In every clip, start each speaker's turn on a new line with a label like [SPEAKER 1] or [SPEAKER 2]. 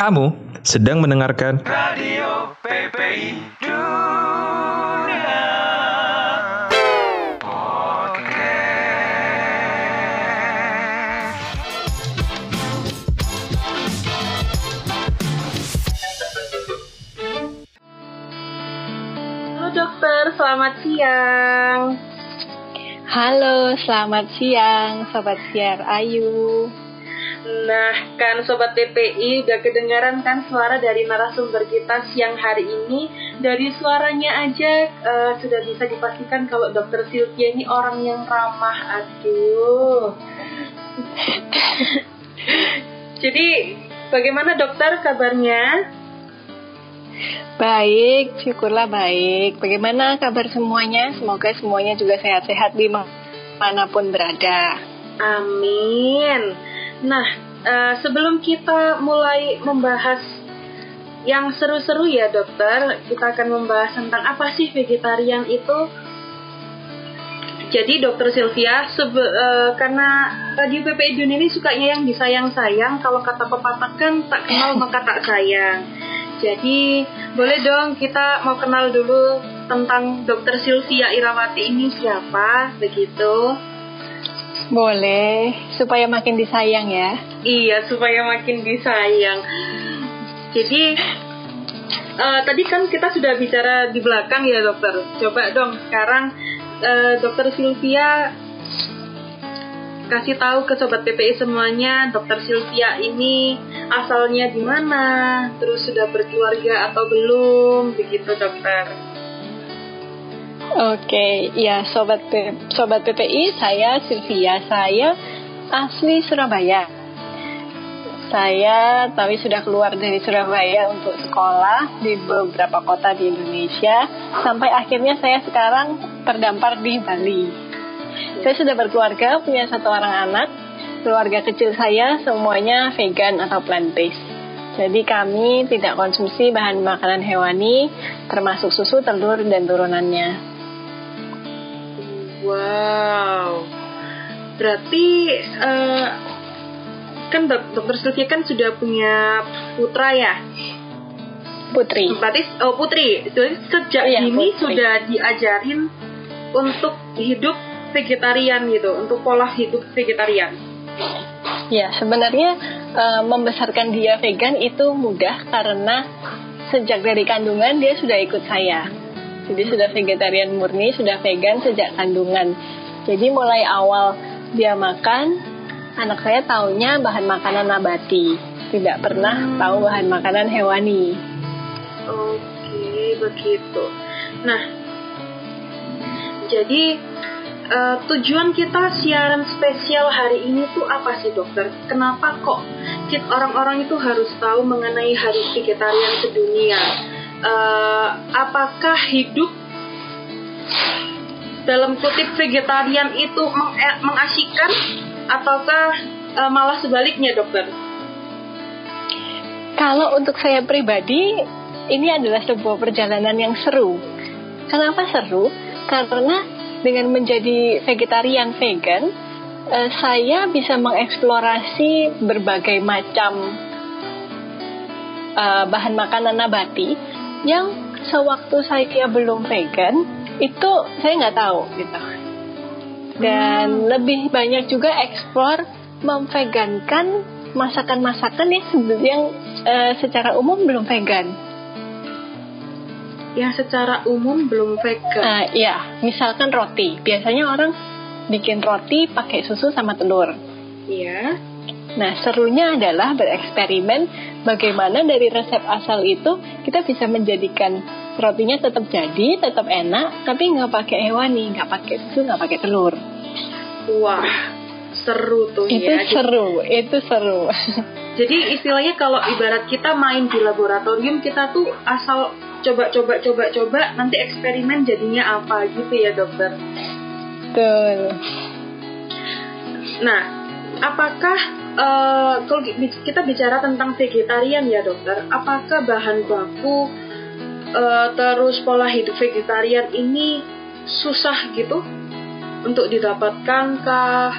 [SPEAKER 1] Kamu sedang mendengarkan
[SPEAKER 2] Radio PPI Dunia Podcast
[SPEAKER 3] Halo dokter, selamat siang.
[SPEAKER 4] Halo, selamat siang, Sobat Siar Ayu.
[SPEAKER 3] Nah, kan Sobat TPI udah kedengaran kan suara dari narasumber kita siang hari ini. Dari suaranya aja eh, sudah bisa dipastikan kalau dokter Sylvia ini orang yang ramah. Aduh. Jadi, bagaimana dokter kabarnya?
[SPEAKER 4] Baik, syukurlah baik. Bagaimana kabar semuanya? Semoga semuanya juga sehat-sehat di mana pun berada.
[SPEAKER 3] Amin. Nah, eh, sebelum kita mulai membahas yang seru-seru ya dokter, kita akan membahas tentang apa sih vegetarian itu. Jadi dokter Sylvia, sebe- eh, karena Radio PPI Dunia ini sukanya yang disayang-sayang, kalau kata pepatah kan tak kenal maka tak sayang. Jadi boleh dong kita mau kenal dulu tentang dokter Sylvia Irawati ini siapa, begitu.
[SPEAKER 4] Boleh, supaya makin disayang ya.
[SPEAKER 3] Iya, supaya makin disayang. Jadi eh, tadi kan kita sudah bicara di belakang ya dokter. Coba dong sekarang eh, dokter Sylvia kasih tahu ke sobat PPI semuanya, dokter Sylvia ini asalnya di mana, terus sudah berkeluarga atau belum, begitu dokter.
[SPEAKER 4] Oke, ya Sobat P- Sobat PPI, saya Sylvia. Saya asli Surabaya. Saya tapi sudah keluar dari Surabaya untuk sekolah di beberapa kota di Indonesia sampai akhirnya saya sekarang terdampar di Bali. Saya sudah berkeluarga, punya satu orang anak. Keluarga kecil saya semuanya vegan atau plant based. Jadi kami tidak konsumsi bahan makanan hewani termasuk susu, telur dan turunannya.
[SPEAKER 3] Wow. Berarti eh, kan dok- dokter Sylvia kan sudah punya putra ya?
[SPEAKER 4] Putri.
[SPEAKER 3] Berarti oh putri. Jadi sejak
[SPEAKER 4] Iya,
[SPEAKER 3] dini
[SPEAKER 4] putri.
[SPEAKER 3] sudah diajarin untuk hidup vegetarian gitu, untuk pola hidup vegetarian.
[SPEAKER 4] Ya, sebenarnya eh, membesarkan dia vegan itu mudah karena sejak dari kandungan dia sudah ikut saya. Jadi sudah vegetarian murni, sudah vegan sejak kandungan. Jadi mulai awal dia makan, anak saya taunya bahan makanan nabati, tidak pernah tahu bahan makanan hewani.
[SPEAKER 3] Oke, begitu. Nah, jadi eh, tujuan kita siaran spesial hari ini tuh apa sih dokter? Kenapa kok kit orang-orang itu harus tahu mengenai hari vegetarian sedunia? Eh, apakah hidup dalam kutip vegetarian itu meng- eh, mengasyikan ataukah eh, malah sebaliknya dokter?
[SPEAKER 4] Kalau untuk saya pribadi, ini adalah sebuah perjalanan yang seru. Kenapa seru? Karena dengan menjadi vegetarian vegan, saya bisa mengeksplorasi berbagai macam bahan makanan nabati yang sewaktu saya belum vegan itu saya nggak tahu gitu. Dan lebih banyak juga eksplor memvegankan masakan-masakan yang yang eh, secara umum belum vegan.
[SPEAKER 3] Yang secara umum belum vegan.
[SPEAKER 4] Ah, ya, misalkan roti. Biasanya orang bikin roti pakai susu sama telur.
[SPEAKER 3] Iya.
[SPEAKER 4] Nah, serunya adalah bereksperimen bagaimana dari resep asal itu kita bisa menjadikan rotinya tetap jadi, tetap enak, tapi nggak pakai hewani, nggak pakai susu, nggak pakai telur.
[SPEAKER 3] Wah, seru tuh
[SPEAKER 4] itu
[SPEAKER 3] ya.
[SPEAKER 4] seru, itu seru.
[SPEAKER 3] Jadi istilahnya kalau ibarat kita main di laboratorium kita tuh asal coba-coba coba-coba nanti eksperimen jadinya apa gitu ya dokter.
[SPEAKER 4] Betul.
[SPEAKER 3] Nah, apakah eh, kalau kita bicara tentang vegetarian ya dokter, apakah bahan baku eh, terus pola hidup vegetarian ini susah gitu untuk didapatkan kah?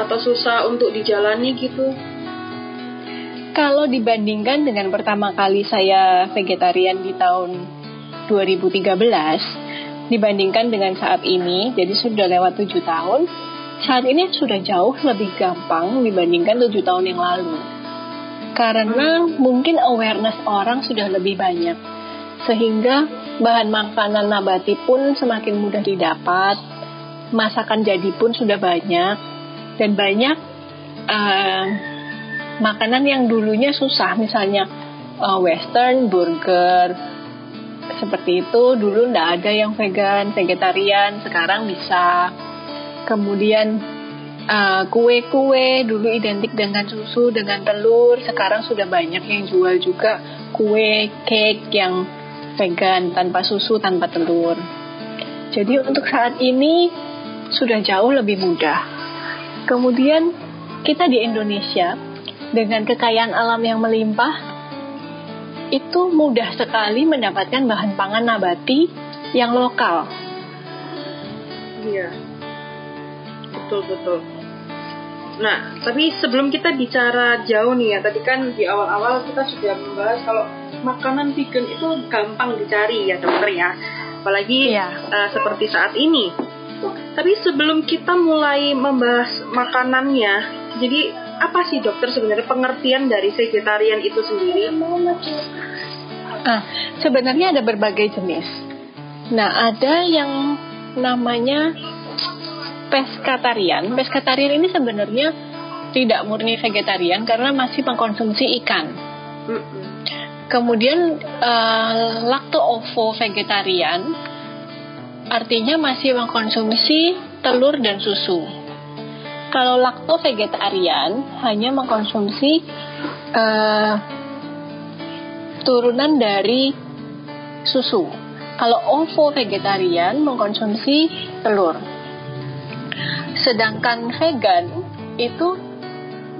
[SPEAKER 3] Atau susah untuk dijalani gitu?
[SPEAKER 4] Kalau dibandingkan dengan pertama kali saya vegetarian di tahun 2013, dibandingkan dengan saat ini, jadi sudah lewat tujuh tahun, saat ini sudah jauh lebih gampang dibandingkan tujuh tahun yang lalu. Karena mungkin awareness orang sudah lebih banyak, sehingga bahan makanan nabati pun semakin mudah didapat, masakan jadi pun sudah banyak, dan banyak uh, makanan yang dulunya susah, misalnya uh, western, burger, seperti itu. Dulu ndak ada yang vegan, vegetarian, sekarang bisa. Kemudian uh, kue-kue dulu identik dengan susu, dengan telur, sekarang sudah banyak yang jual juga kue, cake yang vegan tanpa susu, tanpa telur. Jadi untuk saat ini sudah jauh lebih mudah. Kemudian kita di Indonesia dengan kekayaan alam yang melimpah itu mudah sekali mendapatkan bahan pangan nabati yang lokal.
[SPEAKER 3] Iya. Betul betul. Nah, tapi sebelum kita bicara jauh nih ya, tadi kan di awal-awal kita sudah membahas kalau makanan vegan itu gampang dicari ya dokter ya. Apalagi
[SPEAKER 4] Iya.
[SPEAKER 3] uh, seperti saat ini. Tapi sebelum kita mulai membahas makanannya, jadi apa sih dokter sebenarnya pengertian dari vegetarian itu sendiri?
[SPEAKER 4] Ah, sebenarnya ada berbagai jenis. Nah, ada yang namanya peskatarian. Peskatarian ini sebenarnya tidak murni vegetarian karena masih mengkonsumsi ikan. Kemudian uh, lakto-ovo vegetarian artinya masih mengkonsumsi telur dan susu. Kalau lakto vegetarian hanya mengkonsumsi uh, turunan dari susu. Kalau ovo vegetarian mengkonsumsi telur. Sedangkan vegan itu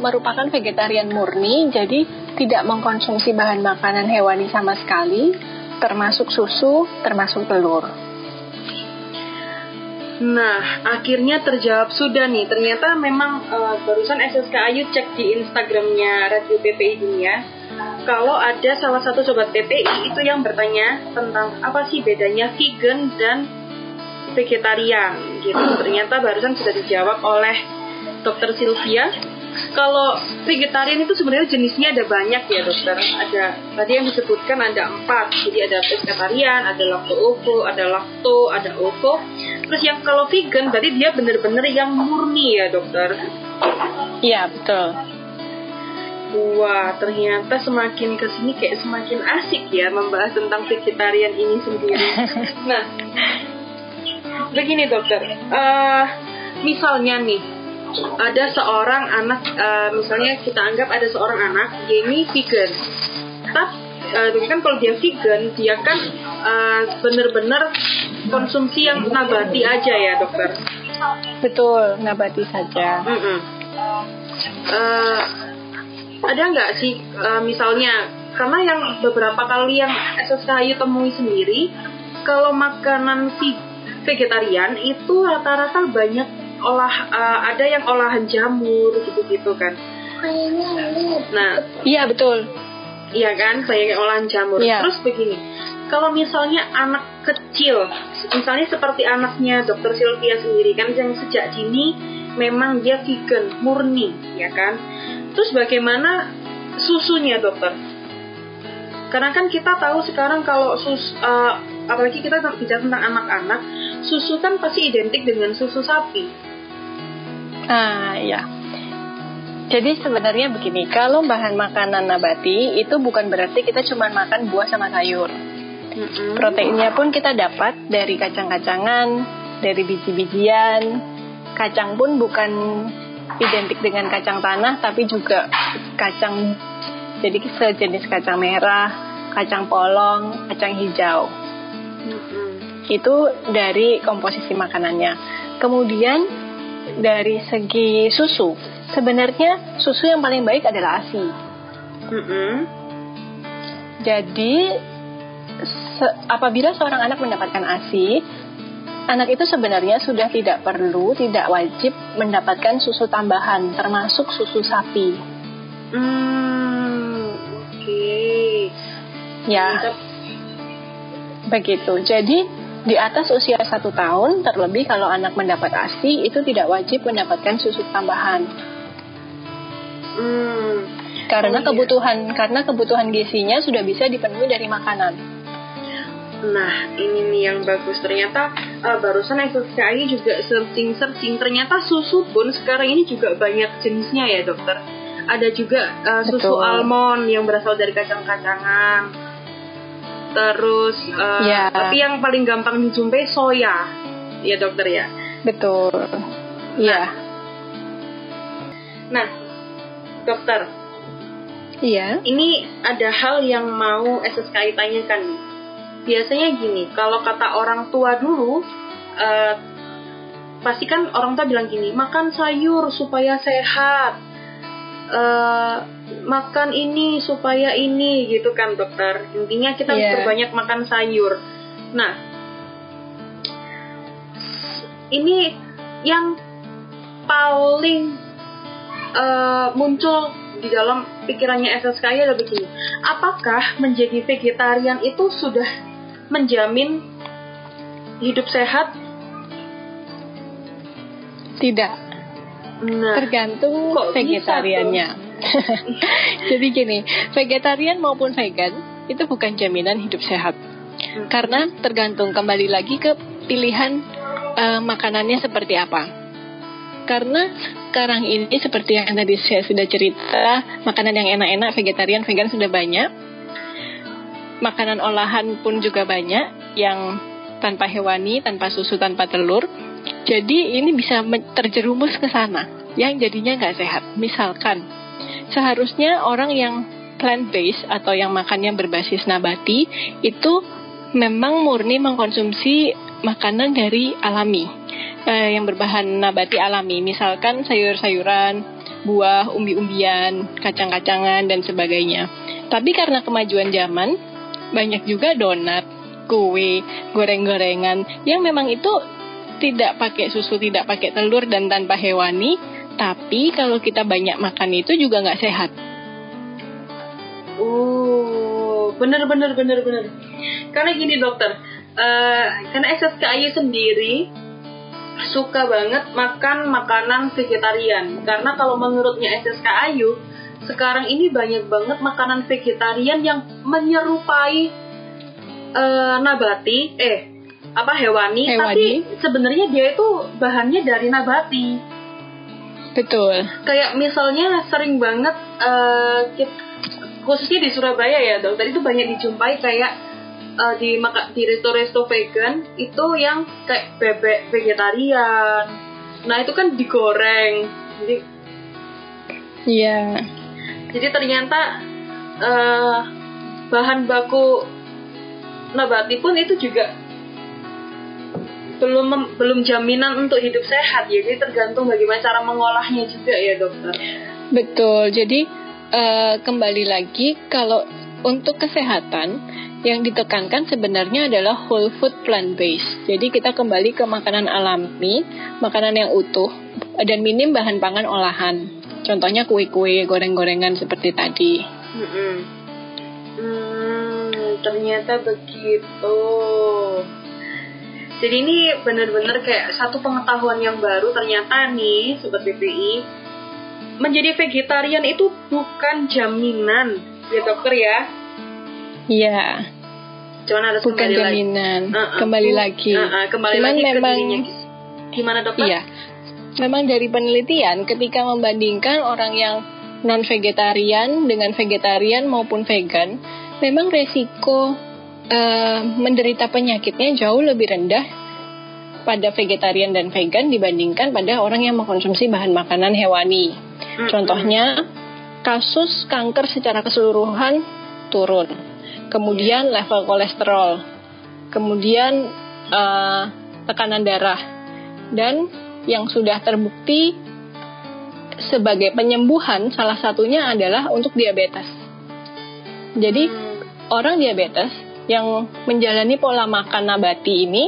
[SPEAKER 4] merupakan vegetarian murni, jadi tidak mengkonsumsi bahan makanan hewani sama sekali, termasuk susu, termasuk telur.
[SPEAKER 3] Nah, akhirnya terjawab sudah nih. Ternyata memang eh, barusan SSK Ayu cek di Instagramnya Radio PPI Dunia. Kalau ada salah satu sobat PPI itu yang bertanya tentang apa sih bedanya vegan dan vegetarian gitu. Ternyata barusan sudah dijawab oleh Dokter Sylvia. Kalau vegetarian itu sebenarnya jenisnya ada banyak ya dokter. Ada tadi yang disebutkan ada empat. Jadi ada vegetarian, ada lacto ovo, ada lacto, ada ovo. Terus yang kalau vegan berarti dia benar-benar yang murni ya dokter.
[SPEAKER 4] Iya, betul.
[SPEAKER 3] Wah, ternyata semakin ke sini kayak semakin asik ya membahas tentang vegetarian ini sendiri. nah, begini dokter, Eh, misalnya nih ada seorang anak, eh, misalnya kita anggap ada seorang anak dia ini vegan, tapi eh, kan kalau dia vegan dia kan eh, bener-bener konsumsi yang nabati aja ya dokter.
[SPEAKER 4] Betul, nabati saja.
[SPEAKER 3] Eh, ada nggak sih eh, misalnya karena yang beberapa kali yang SSKHU temui sendiri kalau makanan vi- vegetarian itu rata-rata banyak olah eh, ada yang olahan jamur gitu-gitu kan. Nah,
[SPEAKER 4] Iya, betul.
[SPEAKER 3] Iya kan, banyak yang olahan jamur.
[SPEAKER 4] Iya.
[SPEAKER 3] Terus begini, kalau misalnya anak kecil, misalnya seperti anaknya Dokter Sylvia sendiri kan yang sejak dini memang dia vegan murni, ya kan? Terus bagaimana susunya dokter? Karena kan kita tahu sekarang kalau sus, eh, apalagi kita bicara tentang anak-anak, susu kan pasti identik dengan susu sapi.
[SPEAKER 4] Ah, ya. Jadi sebenarnya begini, kalau bahan makanan nabati itu bukan berarti kita cuma makan buah sama sayur.
[SPEAKER 3] Mm-mm.
[SPEAKER 4] Proteinnya pun kita dapat dari kacang-kacangan, dari biji-bijian. Kacang pun bukan identik dengan kacang tanah, tapi juga kacang jadi sejenis kacang merah, kacang polong, kacang hijau. Itu dari komposisi makanannya. Kemudian dari segi susu, sebenarnya susu yang paling baik adalah ASI.
[SPEAKER 3] Mm-mm.
[SPEAKER 4] Jadi se- apabila seorang anak mendapatkan ASI, anak itu sebenarnya sudah tidak perlu, tidak wajib mendapatkan susu tambahan, termasuk susu sapi.
[SPEAKER 3] Hmm, oke.
[SPEAKER 4] Ya,
[SPEAKER 3] Mantap.
[SPEAKER 4] Begitu. Jadi di atas usia satu tahun, terlebih kalau anak mendapat ASI, itu tidak wajib mendapatkan susu tambahan.
[SPEAKER 3] Hmm,
[SPEAKER 4] Karena
[SPEAKER 3] Oh, iya.
[SPEAKER 4] kebutuhan karena kebutuhan gizinya sudah bisa dipenuhi dari makanan.
[SPEAKER 3] Nah, ini nih yang bagus. Ternyata eh, barusan SSKI juga searching-searching. Ternyata susu pun sekarang ini juga banyak jenisnya ya, dokter. Ada juga eh, susu
[SPEAKER 4] Betul.
[SPEAKER 3] almond yang berasal dari kacang-kacangan. Terus, eh,
[SPEAKER 4] Ya.
[SPEAKER 3] tapi yang paling gampang dijumpai soya, ya dokter ya.
[SPEAKER 4] Betul. Iya.
[SPEAKER 3] Nah, dokter,
[SPEAKER 4] Iya.
[SPEAKER 3] ini ada hal yang mau SSKI tanyakan nih. Biasanya gini, kalau kata orang tua dulu, eh, pasti kan orang tua bilang gini, makan sayur supaya sehat, eh, makan ini supaya ini gitu kan dokter. Intinya kita harus
[SPEAKER 4] Iya.
[SPEAKER 3] berbanyak makan sayur. Nah, ini yang paling eh, muncul di dalam pikirannya SSKI adalah begini. Apakah menjadi vegetarian itu sudah menjamin hidup sehat?
[SPEAKER 4] Tidak.
[SPEAKER 3] Nah,
[SPEAKER 4] Tergantung
[SPEAKER 3] Kok bisa
[SPEAKER 4] vegetariannya. Jadi gini, vegetarian maupun vegan itu bukan jaminan hidup sehat.
[SPEAKER 3] Hmm.
[SPEAKER 4] Karena tergantung kembali lagi ke pilihan eh, makanannya seperti apa. Karena sekarang ini seperti yang tadi saya sudah cerita, makanan yang enak-enak vegetarian vegan sudah banyak. Makanan olahan pun juga banyak yang tanpa hewani, tanpa susu, tanpa telur. Jadi ini bisa terjerumus ke sana yang jadinya nggak sehat. Misalkan seharusnya orang yang plant based atau yang makannya berbasis nabati itu memang murni mengkonsumsi makanan dari alami eh, yang berbahan nabati alami. Misalkan sayur-sayuran buah umbi-umbian kacang-kacangan dan sebagainya. Tapi karena kemajuan zaman banyak juga donat kue goreng-gorengan yang memang itu tidak pakai susu tidak pakai telur dan tanpa hewani tapi kalau kita banyak makan itu juga nggak sehat
[SPEAKER 3] Oh, bener bener bener bener. Karena gini dokter, eh, karena SSKI sendiri suka banget makan makanan vegetarian. Karena kalau menurutnya SSKI sekarang ini banyak banget makanan vegetarian yang menyerupai eh, nabati, eh apa hewani,
[SPEAKER 4] Hewani.
[SPEAKER 3] tapi sebenarnya dia itu bahannya dari nabati
[SPEAKER 4] betul.
[SPEAKER 3] Kayak misalnya sering banget eh, kit- khususnya di Surabaya ya dokter itu banyak dijumpai kayak eh, di maka di resto-resto vegan itu yang kayak bebek vegetarian. Nah itu kan digoreng. Jadi
[SPEAKER 4] iya.
[SPEAKER 3] Jadi ternyata eh, bahan baku nabati pun itu juga belum mem- belum jaminan untuk hidup sehat ya jadi tergantung bagaimana cara mengolahnya juga ya dokter
[SPEAKER 4] Betul. Jadi eh, kembali lagi kalau untuk kesehatan yang ditekankan sebenarnya adalah whole food plant based. Jadi kita kembali ke makanan alami, makanan yang utuh dan minim bahan pangan olahan. Contohnya kue-kue, goreng-gorengan seperti tadi.
[SPEAKER 3] Hmm, ternyata begitu. Jadi ini benar-benar kayak satu pengetahuan yang baru ternyata nih sobat BPI menjadi vegetarian itu bukan jaminan ya dokter ya.
[SPEAKER 4] Iya,
[SPEAKER 3] Cuman harus
[SPEAKER 4] bukan
[SPEAKER 3] kembali lagi.
[SPEAKER 4] jaminan.
[SPEAKER 3] Uh-uh.
[SPEAKER 4] Kembali lagi.
[SPEAKER 3] Uh-uh, kembali
[SPEAKER 4] Cuman
[SPEAKER 3] lagi ke
[SPEAKER 4] memang
[SPEAKER 3] dirinya. Gimana dokter?
[SPEAKER 4] Iya. Memang dari penelitian ketika membandingkan orang yang non vegetarian dengan vegetarian maupun vegan, memang resiko eh, menderita penyakitnya jauh lebih rendah pada vegetarian dan vegan dibandingkan pada orang yang mengkonsumsi bahan makanan hewani. Contohnya kasus kanker secara keseluruhan turun. Kemudian level kolesterol. Kemudian eh, tekanan darah. Dan yang sudah terbukti sebagai penyembuhan salah satunya adalah untuk diabetes. Jadi
[SPEAKER 3] Hmm.
[SPEAKER 4] orang diabetes yang menjalani pola makan nabati ini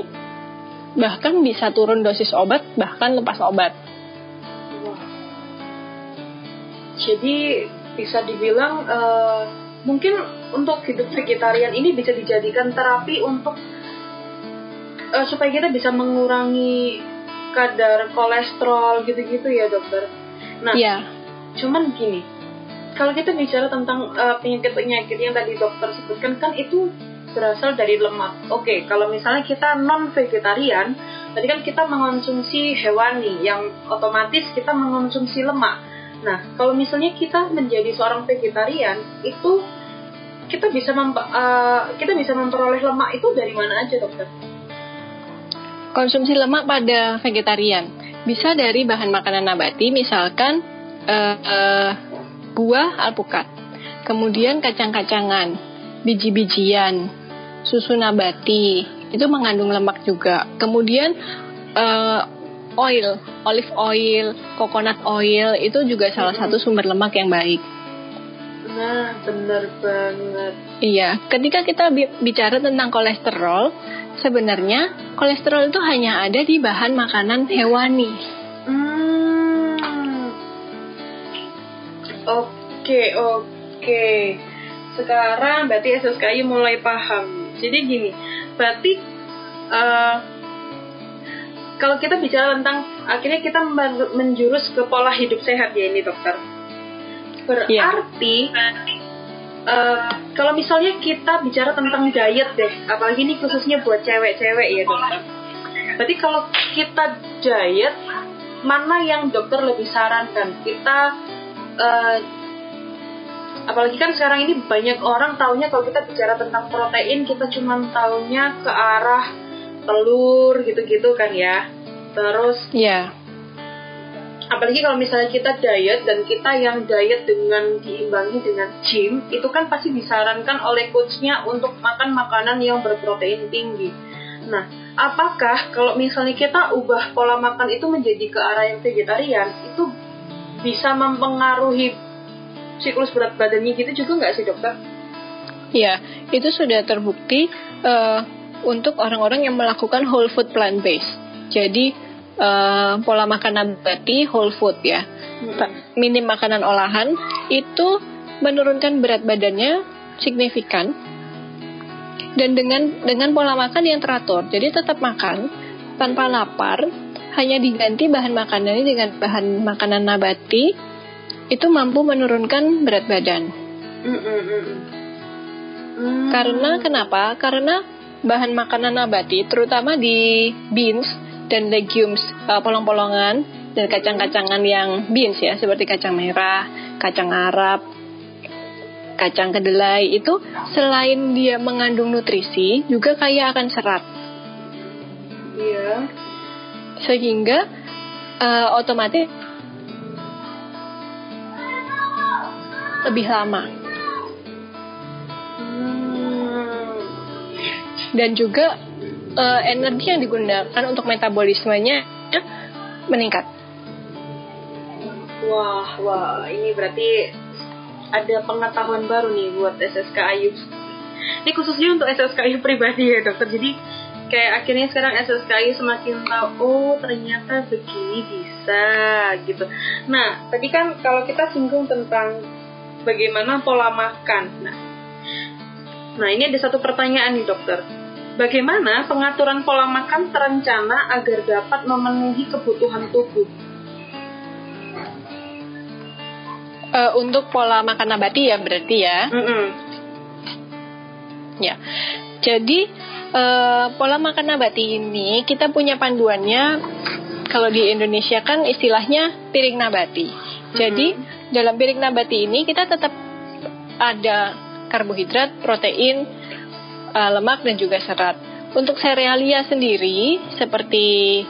[SPEAKER 4] bahkan bisa turun dosis obat bahkan lepas obat.
[SPEAKER 3] Jadi bisa dibilang uh, mungkin untuk hidup vegetarian ini bisa dijadikan terapi untuk uh, supaya kita bisa mengurangi kadar kolesterol gitu-gitu ya dokter. Nah,
[SPEAKER 4] ya.
[SPEAKER 3] cuman gini, kalau kita bicara tentang penyakit penyakit-penyakit yang tadi dokter sebutkan kan itu berasal dari lemak. Oke, kalau misalnya kita non vegetarian, tadi kan kita mengonsumsi hewani yang otomatis kita mengonsumsi lemak. Nah, kalau misalnya kita menjadi seorang vegetarian, itu kita bisa mem uh, kita bisa memperoleh lemak itu dari mana aja, dokter?
[SPEAKER 4] Konsumsi lemak pada vegetarian bisa dari bahan makanan nabati, misalkan uh, uh, buah alpukat, kemudian kacang-kacangan, biji-bijian, susu nabati, itu mengandung lemak juga. Kemudian uh, oil, olive oil, coconut oil itu juga salah satu sumber lemak yang baik.
[SPEAKER 3] Nah, benar banget.
[SPEAKER 4] Iya, ketika kita bicara tentang kolesterol, sebenarnya kolesterol itu hanya ada di bahan makanan hewani.
[SPEAKER 3] Hmm. Oke, oke. Sekarang berarti SSKI mulai paham. Jadi gini, berarti uh, kalau kita bicara tentang akhirnya kita menjurus ke pola hidup sehat ya ini dokter. Berarti yeah. Uh, kalau misalnya kita bicara tentang diet deh, apalagi ini khususnya buat cewek-cewek ya dokter. Berarti kalau kita diet, mana yang dokter lebih sarankan? Kita uh, apalagi kan sekarang ini banyak orang taunya kalau kita bicara tentang protein kita cuma taunya ke arah telur gitu-gitu kan ya. Terus
[SPEAKER 4] ya. Yeah
[SPEAKER 3] apalagi kalau misalnya kita diet dan kita yang diet dengan diimbangi dengan gym itu kan pasti disarankan oleh coachnya untuk makan makanan yang berprotein tinggi nah apakah kalau misalnya kita ubah pola makan itu menjadi ke arah yang vegetarian itu bisa mempengaruhi siklus berat badannya gitu juga nggak sih dokter?
[SPEAKER 4] Ya, itu sudah terbukti uh, untuk orang-orang yang melakukan whole food plant based. Jadi uh, pola makan nabati whole food ya, hmm. minim makanan olahan itu menurunkan berat badannya signifikan dan dengan dengan pola makan yang teratur. Jadi tetap makan tanpa lapar, hanya diganti bahan makanannya dengan bahan makanan nabati itu mampu menurunkan berat badan.
[SPEAKER 3] Mm -mm.
[SPEAKER 4] Mm. Karena kenapa? Karena bahan makanan nabati, terutama di beans, dan legumes uh, polong-polongan dan kacang-kacangan yang beans ya seperti kacang merah, kacang Arab, kacang kedelai itu selain dia mengandung nutrisi juga kaya akan serat.
[SPEAKER 3] Iya.
[SPEAKER 4] Sehingga uh, otomatis lebih lama. Dan juga uh, energi yang digunakan untuk metabolismenya meningkat.
[SPEAKER 3] Wah, wah, ini berarti ada pengetahuan baru nih buat SSK Ayu. Ini khususnya untuk SSK Ayu pribadi ya dokter. Jadi kayak akhirnya sekarang SSK Ayu semakin tahu, oh ternyata begini bisa gitu. Nah, tadi kan kalau kita singgung tentang bagaimana pola makan. Nah, nah ini ada satu pertanyaan nih dokter Bagaimana pengaturan pola makan terencana agar dapat memenuhi kebutuhan tubuh?
[SPEAKER 4] Uh, untuk pola makan nabati ya berarti ya.
[SPEAKER 3] Mm -mm.
[SPEAKER 4] Ya, jadi uh, pola makan nabati ini kita punya panduannya. Kalau di Indonesia kan istilahnya piring nabati. Jadi mm -hmm. Dalam piring nabati ini kita tetap ada karbohidrat, protein, uh, lemak dan juga serat. Untuk serealia sendiri seperti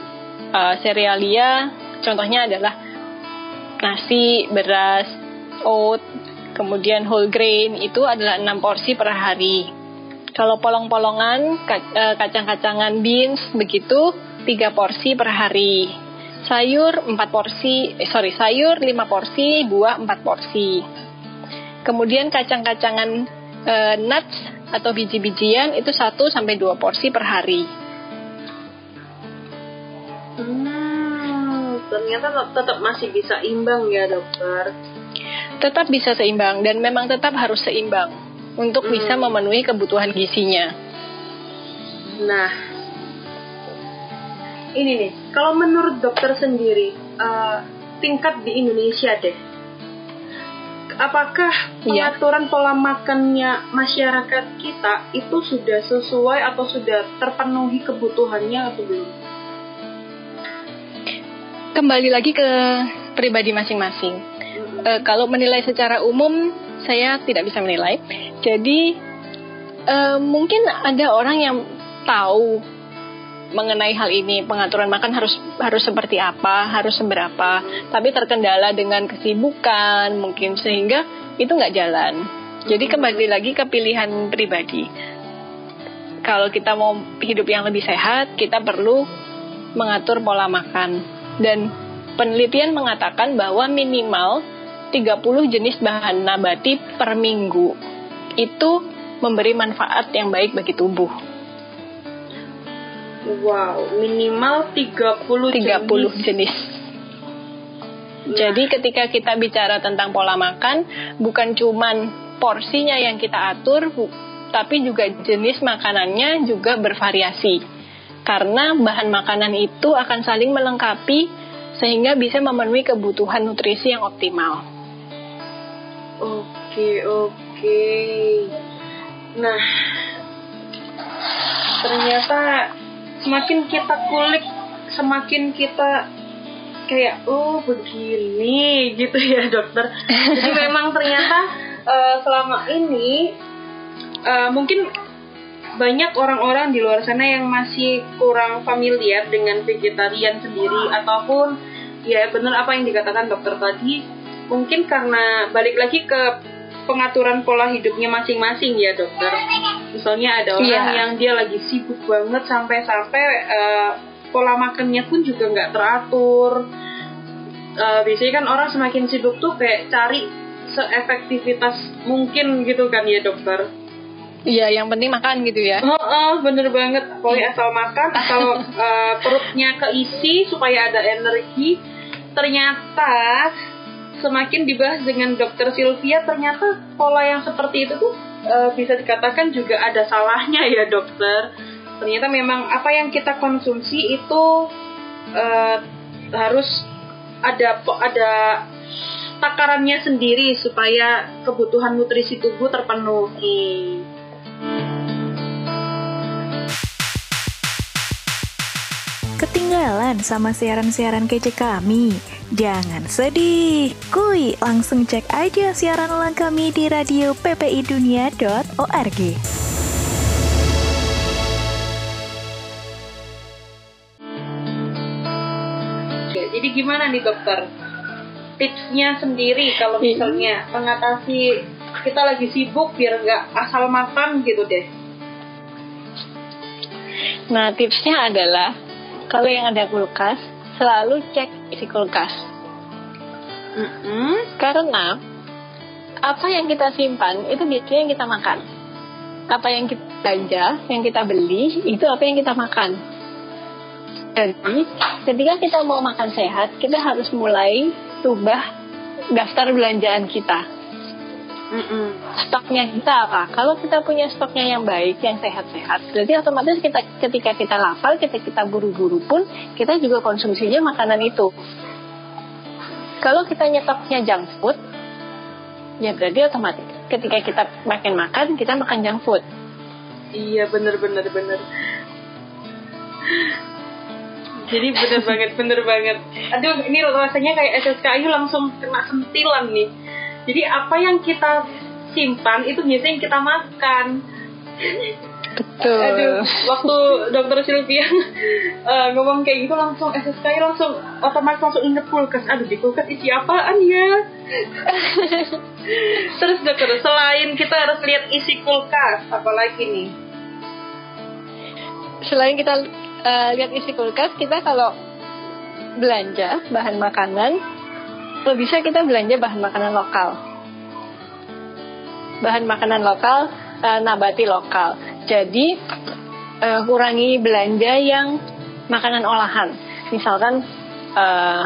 [SPEAKER 4] uh, serealia contohnya adalah nasi, beras, oat, kemudian whole grain itu adalah 6 porsi per hari. Kalau polong-polongan, eh, kacang-kacangan beans begitu 3 porsi per hari. Sayur 4 porsi, eh, sorry, sayur 5 porsi, buah 4 porsi. Kemudian kacang-kacangan uh, nuts atau biji-bijian itu 1 sampai 2 porsi per hari.
[SPEAKER 3] Hmm, ternyata tetap masih bisa imbang ya, Dokter.
[SPEAKER 4] tetap bisa seimbang dan memang tetap harus seimbang untuk
[SPEAKER 3] Hmm.
[SPEAKER 4] bisa memenuhi kebutuhan gizinya.
[SPEAKER 3] Nah, ini nih, kalau menurut dokter sendiri, eh, tingkat di Indonesia deh, apakah
[SPEAKER 4] Iya.
[SPEAKER 3] pengaturan pola makannya masyarakat kita itu sudah sesuai atau sudah terpenuhi kebutuhannya atau belum?
[SPEAKER 4] Kembali lagi ke pribadi masing-masing. Eh, kalau menilai secara umum, saya tidak bisa menilai. Jadi eh, mungkin ada orang yang tahu mengenai hal ini, pengaturan makan harus harus seperti apa, harus seberapa, tapi terkendala dengan kesibukan mungkin sehingga itu nggak jalan. Jadi kembali lagi ke pilihan pribadi. Kalau kita mau hidup yang lebih sehat, kita perlu mengatur pola makan. Dan penelitian mengatakan bahwa minimal 30 jenis bahan nabati per minggu itu memberi manfaat yang baik bagi tubuh.
[SPEAKER 3] Wow, minimal 30,
[SPEAKER 4] 30
[SPEAKER 3] jenis.
[SPEAKER 4] jenis. Jadi ketika kita bicara tentang pola makan, bukan cuman porsinya yang kita atur, tapi juga jenis makanannya juga bervariasi. Karena bahan makanan itu akan saling melengkapi sehingga bisa memenuhi kebutuhan nutrisi yang optimal.
[SPEAKER 3] Oke, oke. Nah, ternyata semakin kita kulik, semakin kita kayak oh begini gitu ya dokter. Jadi memang ternyata eh, selama ini eh, mungkin banyak orang-orang di luar sana yang masih kurang familiar dengan vegetarian sendiri ataupun ya benar apa yang dikatakan dokter tadi mungkin karena balik lagi ke pengaturan pola hidupnya masing-masing ya dokter misalnya ada orang
[SPEAKER 4] Iya.
[SPEAKER 3] yang dia lagi sibuk banget sampai-sampai eh, pola makannya pun juga nggak teratur Eh, biasanya kan orang semakin sibuk tuh kayak cari seefektivitas mungkin gitu kan ya dokter
[SPEAKER 4] Iya, yang penting makan gitu ya.
[SPEAKER 3] Oh, oh, bener banget. Pokoknya asal makan, asal eh, perutnya keisi supaya ada energi. Ternyata semakin dibahas dengan dokter Sylvia, ternyata pola yang seperti itu tuh eh, bisa dikatakan juga ada salahnya ya dokter. Ternyata memang apa yang kita konsumsi itu eh, harus ada ada takarannya sendiri supaya kebutuhan nutrisi tubuh terpenuhi.
[SPEAKER 5] Ketinggalan sama siaran-siaran kece kami? Jangan sedih, kuy langsung cek aja siaran ulang kami di radio ppidunia.org.
[SPEAKER 3] Jadi gimana nih dokter? Tipsnya sendiri kalau
[SPEAKER 4] Iya.
[SPEAKER 3] misalnya mengatasi kita lagi sibuk biar nggak asal makan gitu deh.
[SPEAKER 4] Nah, tipsnya adalah kalau yang ada kulkas, selalu cek isi kulkas.
[SPEAKER 3] Mm-mm.
[SPEAKER 4] Karena apa yang kita simpan itu biasanya yang kita makan. Apa yang kita belanja, yang kita beli, itu apa yang kita makan. Jadi, ketika kita mau makan sehat, kita harus mulai ubah daftar belanjaan kita.
[SPEAKER 3] Mm-mm.
[SPEAKER 4] Stoknya kita apa? Kalau kita punya stoknya yang baik, yang sehat-sehat, berarti otomatis kita ketika kita lapar, ketika kita buru-buru pun, kita juga konsumsinya makanan itu. Kalau kita nyetoknya junk food, ya berarti otomatis ketika kita makin makan, kita makan junk food.
[SPEAKER 3] Iya bener. Jadi bener banget bener banget. Aduh ini rasanya kayak SSKI langsung kena sentilan nih. Jadi apa yang kita simpan itu biasanya yang kita makan.
[SPEAKER 4] Betul.
[SPEAKER 3] Aduh, waktu dokter Sylvia eh, ngomong kayak gitu langsung SSKI langsung otomatis langsung inget kulkas. Aduh di kulkas isi apaan ya? Terus dokter selain kita harus lihat isi kulkas, apalagi nih?
[SPEAKER 4] Selain kita eh, lihat isi kulkas, kita kalau belanja bahan makanan, kalau bisa kita belanja bahan makanan lokal. Bahan makanan lokal, eh, nabati lokal. Jadi eh, kurangi belanja yang makanan olahan. Misalkan eh,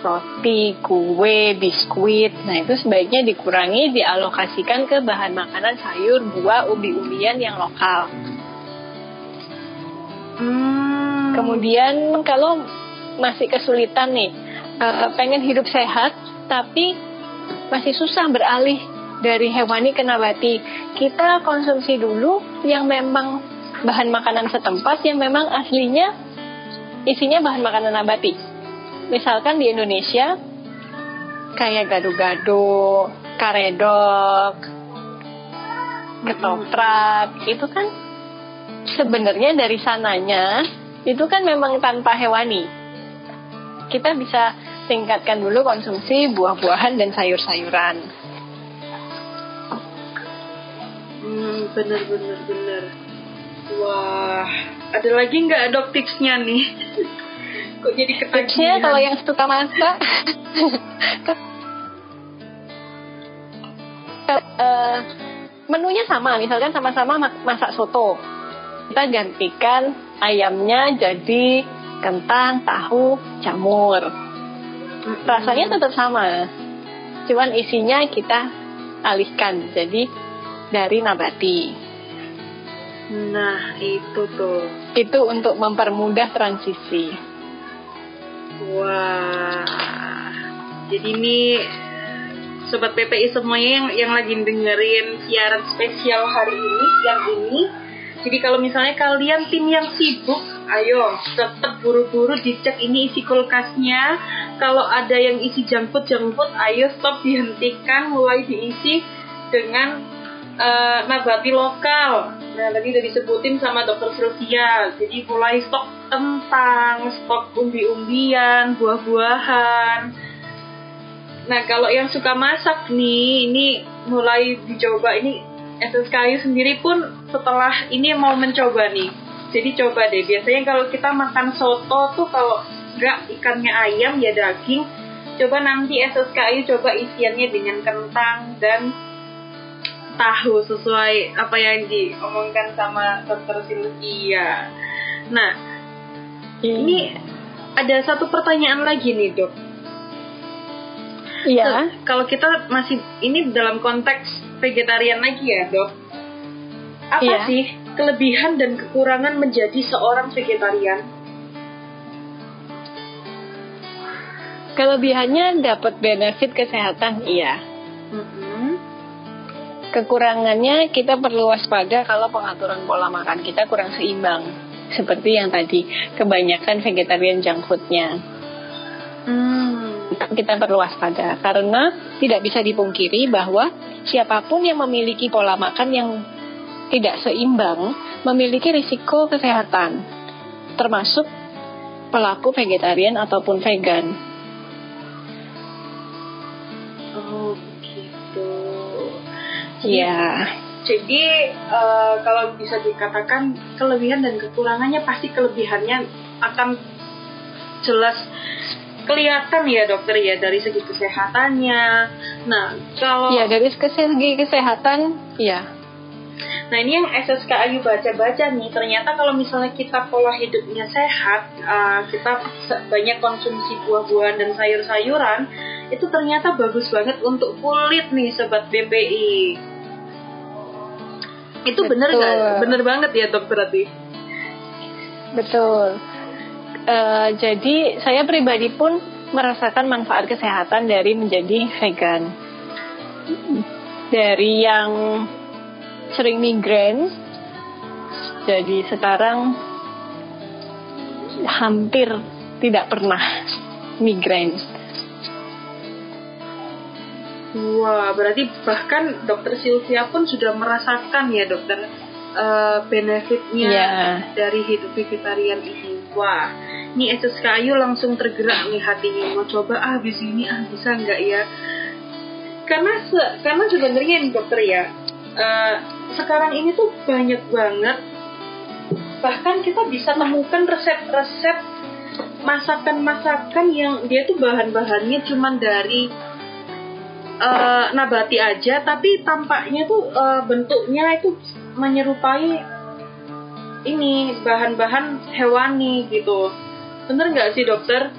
[SPEAKER 4] roti, kue, biskuit. Nah, itu sebaiknya dikurangi dialokasikan ke bahan makanan sayur, buah, umbi-umbian yang lokal.
[SPEAKER 3] Hmm.
[SPEAKER 4] Kemudian kalau masih kesulitan nih, uh, pengen hidup sehat tapi masih susah beralih dari hewani ke nabati. Kita konsumsi dulu yang memang bahan makanan setempat yang memang aslinya isinya bahan makanan nabati. Misalkan di Indonesia kayak gado-gado, karedok, ketoprak, itu kan sebenarnya dari sananya itu kan memang tanpa hewani. Kita bisa tingkatkan dulu konsumsi buah-buahan dan sayur-sayuran.
[SPEAKER 3] Hmm, bener bener bener. Wah, ada lagi nggak dok tipsnya nih? Kok jadi ketagihan?
[SPEAKER 4] Tipsnya kalau yang suka masak, uh, menunya sama. Misalkan sama-sama masak soto, kita gantikan ayamnya jadi kentang, tahu, jamur. Rasanya tetap sama, cuman isinya kita alihkan jadi dari nabati.
[SPEAKER 3] Nah, itu tuh.
[SPEAKER 4] Itu untuk mempermudah transisi.
[SPEAKER 3] Wah. Jadi ini sobat PPI semuanya yang yang lagi dengerin siaran spesial hari ini, yang ini. Jadi kalau misalnya kalian tim yang sibuk, ayo tetap buru-buru dicek ini isi kulkasnya. Kalau ada yang isi junk food, ayo stop dihentikan, mulai diisi dengan uh, nabati lokal. Nah, tadi udah disebutin sama dokter Sylvia. Jadi mulai stok kentang, stok umbi-umbian, buah-buahan. Nah, kalau yang suka masak nih, ini mulai dicoba ini SSKU sendiri pun setelah ini mau mencoba nih. Jadi coba deh, biasanya kalau kita makan soto tuh kalau nggak ikannya ayam ya daging, coba nanti SSKU coba isiannya dengan kentang dan tahu sesuai apa yang diomongkan sama dokter Sylvia. Nah, ini ada satu pertanyaan lagi nih dok.
[SPEAKER 4] Iya.
[SPEAKER 3] Kalau kita masih ini dalam konteks vegetarian lagi ya dok. Apa
[SPEAKER 4] iya.
[SPEAKER 3] sih kelebihan dan kekurangan menjadi seorang vegetarian?
[SPEAKER 4] Kelebihannya dapat benefit kesehatan, iya.
[SPEAKER 3] Mm-hmm.
[SPEAKER 4] Kekurangannya kita perlu waspada kalau pengaturan pola makan kita kurang seimbang. Seperti yang tadi, kebanyakan vegetarian junk foodnya.
[SPEAKER 3] Hmm.
[SPEAKER 4] Kita perlu waspada karena tidak bisa dipungkiri bahwa siapa pun yang memiliki pola makan yang tidak seimbang memiliki risiko kesehatan, termasuk pelaku vegetarian ataupun vegan. Iya.
[SPEAKER 3] Jadi uh, kalau bisa dikatakan kelebihan dan kekurangannya pasti kelebihannya akan jelas kelihatan ya dokter ya dari segi kesehatannya. Nah kalau
[SPEAKER 4] ya dari segi kesehatan, ya.
[SPEAKER 3] Nah ini yang SSK Ayu baca-baca nih ternyata kalau misalnya kita pola hidupnya sehat, uh, kita banyak konsumsi buah-buahan dan sayur-sayuran, itu ternyata bagus banget untuk kulit nih sobat BPI. Itu bener nggak? Bener banget ya dok berarti.
[SPEAKER 4] Betul. Uh, jadi saya pribadi pun merasakan manfaat kesehatan dari menjadi vegan. Dari yang sering migrain, jadi sekarang hampir tidak pernah migrain.
[SPEAKER 3] Wah, berarti bahkan dokter Sylvia pun sudah merasakan ya dokter uh, benefitnya
[SPEAKER 4] yeah.
[SPEAKER 3] dari hidup vegetarian ini. Wah, ini SSKU langsung tergerak nih hatinya mau coba ah habis ini ah bisa nggak ya? Karena se karena sebenarnya nih dokter ya uh, sekarang ini tuh banyak banget bahkan kita bisa temukan resep-resep masakan-masakan yang dia tuh bahan-bahannya cuman dari uh, nabati aja tapi tampaknya tuh uh, bentuknya itu menyerupai ini bahan-bahan hewani gitu bener nggak sih dokter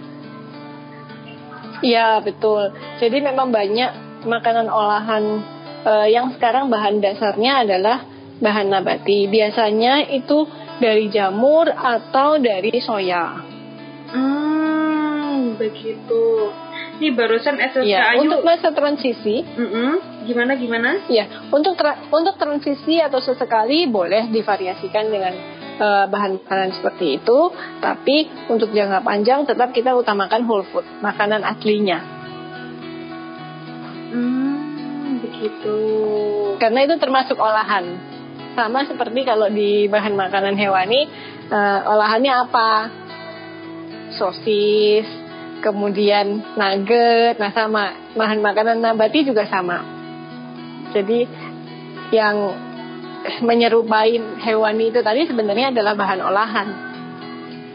[SPEAKER 4] Iya betul. Jadi memang banyak makanan olahan uh, yang sekarang bahan dasarnya adalah bahan nabati. Biasanya itu dari jamur atau dari soya.
[SPEAKER 3] Hmm, begitu. Ini barusan SSKU.
[SPEAKER 4] Ya, untuk masa transisi.
[SPEAKER 3] Mm -mm. Gimana gimana?
[SPEAKER 4] Ya, untuk tra untuk transisi atau sesekali boleh divariasikan dengan uh, bahan makanan seperti itu. Tapi untuk jangka panjang tetap kita utamakan whole food, makanan aslinya.
[SPEAKER 3] Hmm, begitu.
[SPEAKER 4] Karena itu termasuk olahan. Sama seperti kalau di bahan makanan hewani, uh, olahannya apa? Sosis, kemudian nugget, nah sama bahan makanan nabati juga sama. Jadi yang menyerupai hewani itu tadi sebenarnya adalah bahan olahan.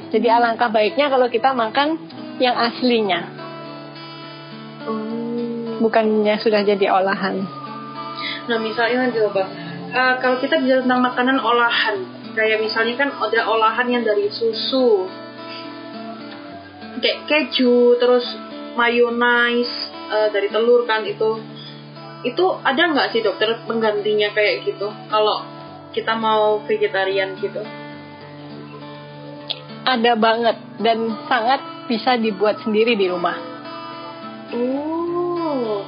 [SPEAKER 4] Jadi alangkah baiknya kalau kita makan yang aslinya,
[SPEAKER 3] Oh.
[SPEAKER 4] bukannya sudah jadi olahan.
[SPEAKER 3] Nah misalnya coba, uh, kalau kita bicara tentang makanan olahan, kayak misalnya kan ada olahan yang dari susu, kayak keju, terus mayonnaise uh, dari telur kan itu, itu ada nggak sih dokter penggantinya kayak gitu? Kalau kita mau vegetarian gitu?
[SPEAKER 4] Ada banget dan sangat bisa dibuat sendiri di rumah.
[SPEAKER 3] Oh,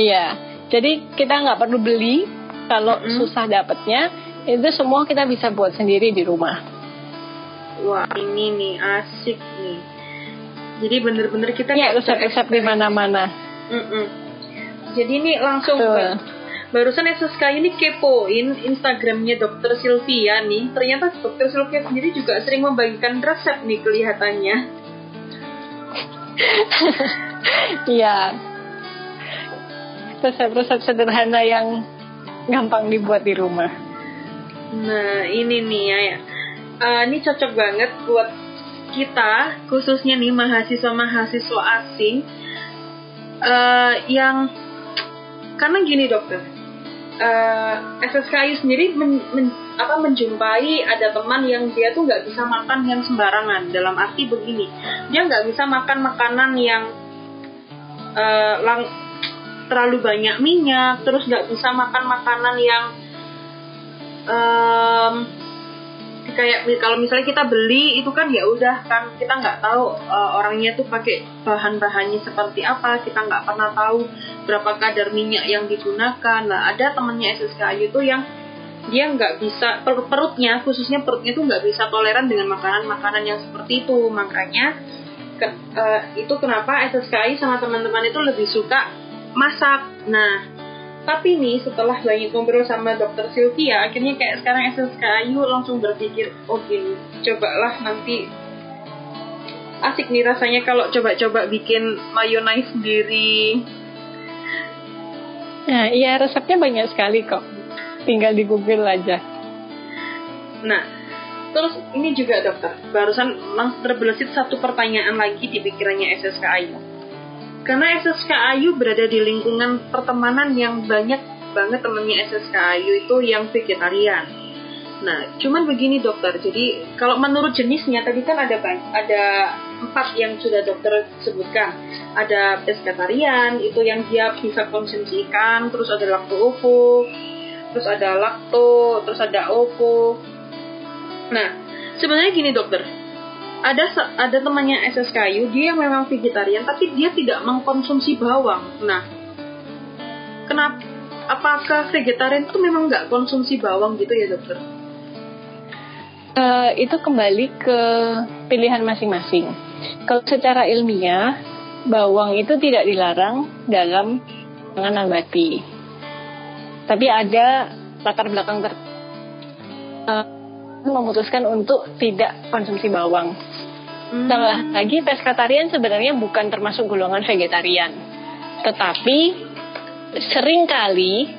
[SPEAKER 4] Iya, jadi kita nggak perlu beli kalau
[SPEAKER 3] Mm-mm.
[SPEAKER 4] susah dapatnya. Itu semua kita bisa buat sendiri di rumah.
[SPEAKER 3] wah ini nih asik nih. Jadi bener-bener kita
[SPEAKER 4] Ya, resep-resep di mana-mana.
[SPEAKER 3] Jadi ini langsung
[SPEAKER 4] Betul.
[SPEAKER 3] barusan SSK ini kepoin Instagramnya Dokter Sylvia nih. Ternyata Dokter Sylvia sendiri juga sering membagikan resep nih kelihatannya.
[SPEAKER 4] Iya. Resep-resep sederhana yang gampang dibuat di rumah.
[SPEAKER 3] Nah ini nih ya, ya. Eh, ini cocok banget buat kita khususnya nih mahasiswa-mahasiswa asing eh, yang karena gini dokter eh, SSKI sendiri men- men- apa menjumpai ada teman yang dia tuh nggak bisa makan yang sembarangan. Dalam arti begini dia nggak bisa makan makanan yang eh, lang terlalu banyak minyak terus nggak bisa makan makanan yang em, kayak kalau misalnya kita beli itu kan ya udah kan kita nggak tahu eh, orangnya tuh pakai bahan-bahannya seperti apa kita nggak pernah tahu berapa kadar minyak yang digunakan. Nah ada temennya SSKI itu yang dia nggak bisa per- perutnya khususnya perutnya tuh nggak bisa toleran dengan makanan-makanan yang seperti itu. Makanya ke- eh, itu kenapa SSKI sama teman-teman itu lebih suka masak. Nah tapi nih setelah banyak ngobrol sama dokter Sylvia akhirnya kayak sekarang SSKIU langsung berpikir oh gini cobalah nanti asik nih rasanya kalau coba-coba bikin mayonnaise sendiri
[SPEAKER 4] Nah, iya resepnya banyak sekali kok. Tinggal di Google aja.
[SPEAKER 3] nah terus ini juga dokter barusan langsung terbesit satu pertanyaan lagi di pikirannya SSKIU karena SSKIU berada di lingkungan pertemanan yang banyak banget temennya SSKIU itu yang vegetarian Nah, cuman begini dokter. Jadi kalau menurut jenisnya tadi kan ada ada empat yang sudah dokter sebutkan. Ada pescatarian itu yang dia bisa konsumsi ikan, terus ada lacto ovo, terus ada lacto, terus ada ovo. Nah, sebenarnya gini dokter. Ada ada temannya SSKU dia yang memang vegetarian tapi dia tidak mengkonsumsi bawang. Nah, kenapa? Apakah vegetarian itu memang nggak konsumsi bawang gitu ya dokter?
[SPEAKER 4] Eh, itu kembali ke pilihan masing-masing. Kalau secara ilmiah, bawang itu tidak dilarang dalam panganan nabati. Tapi ada latar belakang ter eh, memutuskan untuk tidak konsumsi bawang.
[SPEAKER 3] Hmm.
[SPEAKER 4] Tambah lagi pescatarian sebenarnya bukan termasuk golongan vegetarian. Tetapi sering kali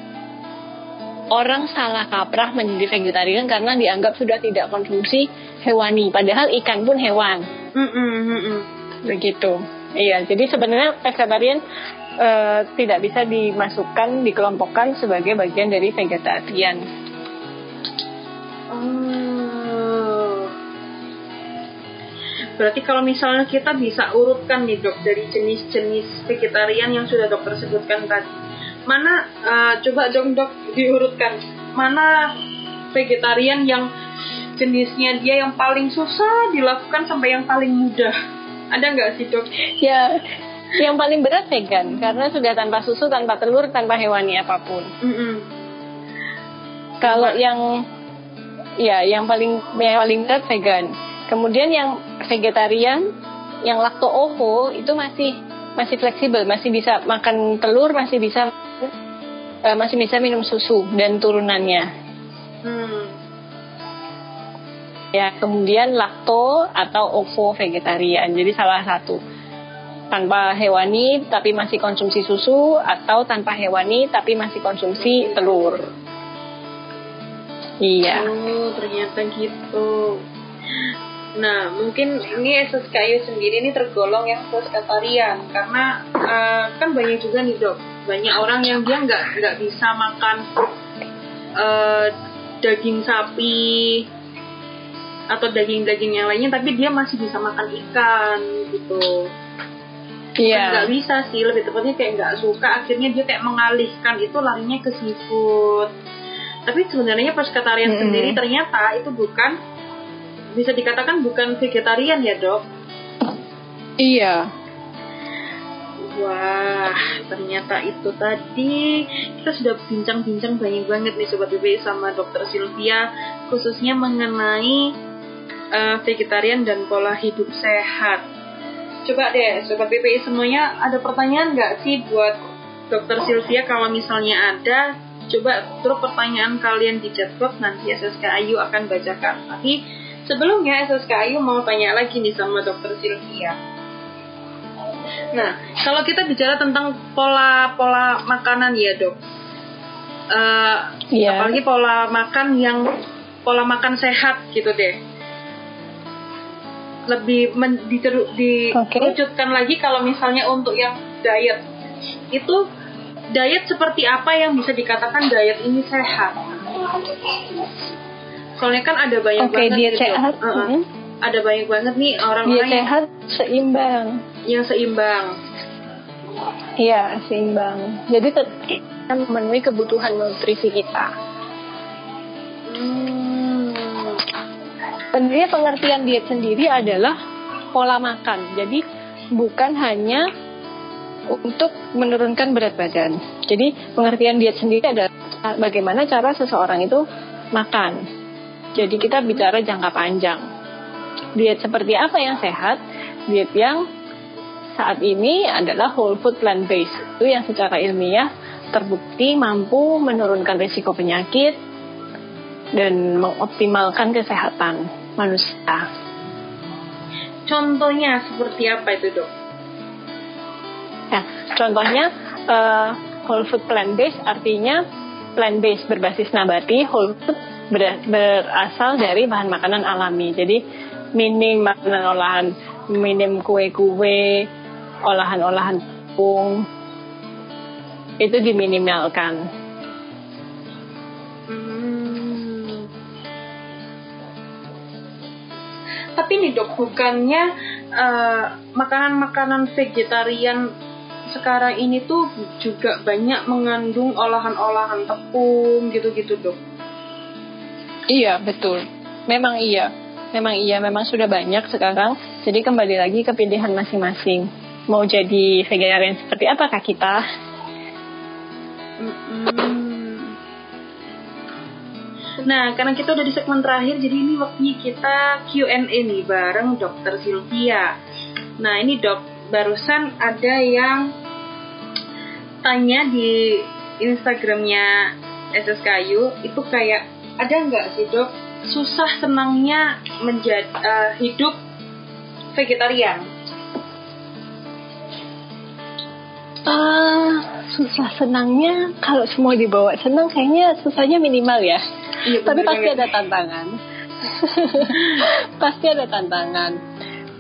[SPEAKER 4] orang salah kaprah menjadi vegetarian karena dianggap sudah tidak konsumsi hewani. Padahal ikan pun hewan.
[SPEAKER 3] Mm-mm, mm-mm.
[SPEAKER 4] Begitu. Iya, jadi sebenarnya pescatarian eh, tidak bisa dimasukkan, dikelompokkan sebagai bagian dari vegetarian.
[SPEAKER 3] Oh. Berarti kalau misalnya kita bisa urutkan nih dok dari jenis-jenis vegetarian yang sudah dokter sebutkan tadi, mana uh, coba dong dok diurutkan mana vegetarian yang jenisnya dia yang paling susah dilakukan sampai yang paling mudah, ada nggak sih dok?
[SPEAKER 4] Ya, yang paling berat vegan karena sudah tanpa susu, tanpa telur, tanpa hewani apa
[SPEAKER 3] pun. Mm.
[SPEAKER 4] Kalau yang ya yang paling yang paling berat vegan. Kemudian yang vegetarian, yang lakto ovo itu masih masih fleksibel, masih bisa makan telur, masih bisa uh, masih bisa minum susu dan turunannya.
[SPEAKER 3] Hmm.
[SPEAKER 4] Ya, kemudian lakto atau ovo vegetarian. Jadi salah satu tanpa hewani tapi masih konsumsi susu atau tanpa hewani tapi masih konsumsi telur. Iya.
[SPEAKER 3] Oh, ternyata gitu. Nah, mungkin ini SSKU sendiri ini tergolong yang pescatarian karena uh, kan banyak juga nih dok, banyak orang yang dia nggak nggak bisa makan uh, daging sapi atau daging-daging yang lainnya, tapi dia masih bisa makan ikan gitu.
[SPEAKER 4] Iya.
[SPEAKER 3] Nggak bisa sih, lebih tepatnya kayak nggak suka, akhirnya dia kayak mengalihkan itu larinya ke seafood. Tapi sebenarnya pescatarian
[SPEAKER 4] Mm -hmm.
[SPEAKER 3] sendiri ternyata itu bukan bisa dikatakan bukan vegetarian ya dok?
[SPEAKER 4] Iya.
[SPEAKER 3] Wah, ternyata itu tadi kita sudah bincang-bincang banyak banget nih Sobat BPI sama dokter Sylvia khususnya mengenai uh, vegetarian dan pola hidup sehat. Coba deh Sobat BPI semuanya ada pertanyaan nggak sih buat dokter Sylvia kalau misalnya ada coba terus pertanyaan kalian di chatbox nanti SSK Ayu akan bacakan. Tapi Sebelumnya SSK Ayu mau tanya lagi nih sama dokter Sylvia. Nah, kalau kita bicara tentang pola-pola makanan ya dok, uh,
[SPEAKER 4] yeah.
[SPEAKER 3] apalagi pola makan yang pola makan sehat gitu deh. Lebih men, diwujudkan okay. lagi kalau misalnya untuk yang diet itu diet seperti apa yang bisa dikatakan diet ini sehat? Soalnya kan ada banyak
[SPEAKER 4] okay,
[SPEAKER 3] banget
[SPEAKER 4] diet
[SPEAKER 3] gitu.
[SPEAKER 4] sehat
[SPEAKER 3] uh -uh. Mm-hmm. ada banyak banget nih orang-orang
[SPEAKER 4] diet sehat seimbang
[SPEAKER 3] yang seimbang
[SPEAKER 4] iya seimbang jadi kita memenuhi kebutuhan nutrisi kita
[SPEAKER 3] hmm.
[SPEAKER 4] sebenarnya pengertian diet sendiri adalah pola makan jadi bukan hanya untuk menurunkan berat badan jadi pengertian diet sendiri adalah bagaimana cara seseorang itu makan jadi kita bicara jangka panjang. Diet seperti apa yang sehat? Diet yang saat ini adalah whole food plant based. Itu yang secara ilmiah terbukti mampu menurunkan risiko penyakit dan mengoptimalkan kesehatan manusia.
[SPEAKER 3] Contohnya seperti apa itu dok?
[SPEAKER 4] Ya, contohnya uh, whole food plant based artinya plant based berbasis nabati, whole food ber, berasal dari bahan makanan alami. Jadi minim makanan olahan, minim kue-kue, olahan-olahan tepung itu diminimalkan.
[SPEAKER 3] Hmm. Tapi nih dok, bukannya uh, makanan-makanan vegetarian sekarang ini tuh juga banyak mengandung olahan-olahan tepung gitu-gitu dok.
[SPEAKER 4] Iya, betul. Memang iya. Memang iya, memang sudah banyak sekarang. Jadi kembali lagi ke pilihan masing-masing. Mau jadi vegetarian seperti apakah kita?
[SPEAKER 3] Nah, karena kita udah di segmen terakhir, jadi ini waktunya kita Q&A nih bareng Dokter Sylvia. Nah, ini dok, barusan ada yang tanya di Instagramnya SSKU itu kayak ada nggak sih dok susah senangnya menjadi uh, hidup vegetarian?
[SPEAKER 4] Uh, susah senangnya kalau semua dibawa senang kayaknya susahnya minimal ya.
[SPEAKER 3] Iya,
[SPEAKER 4] Tapi pasti ada tantangan. pasti ada tantangan.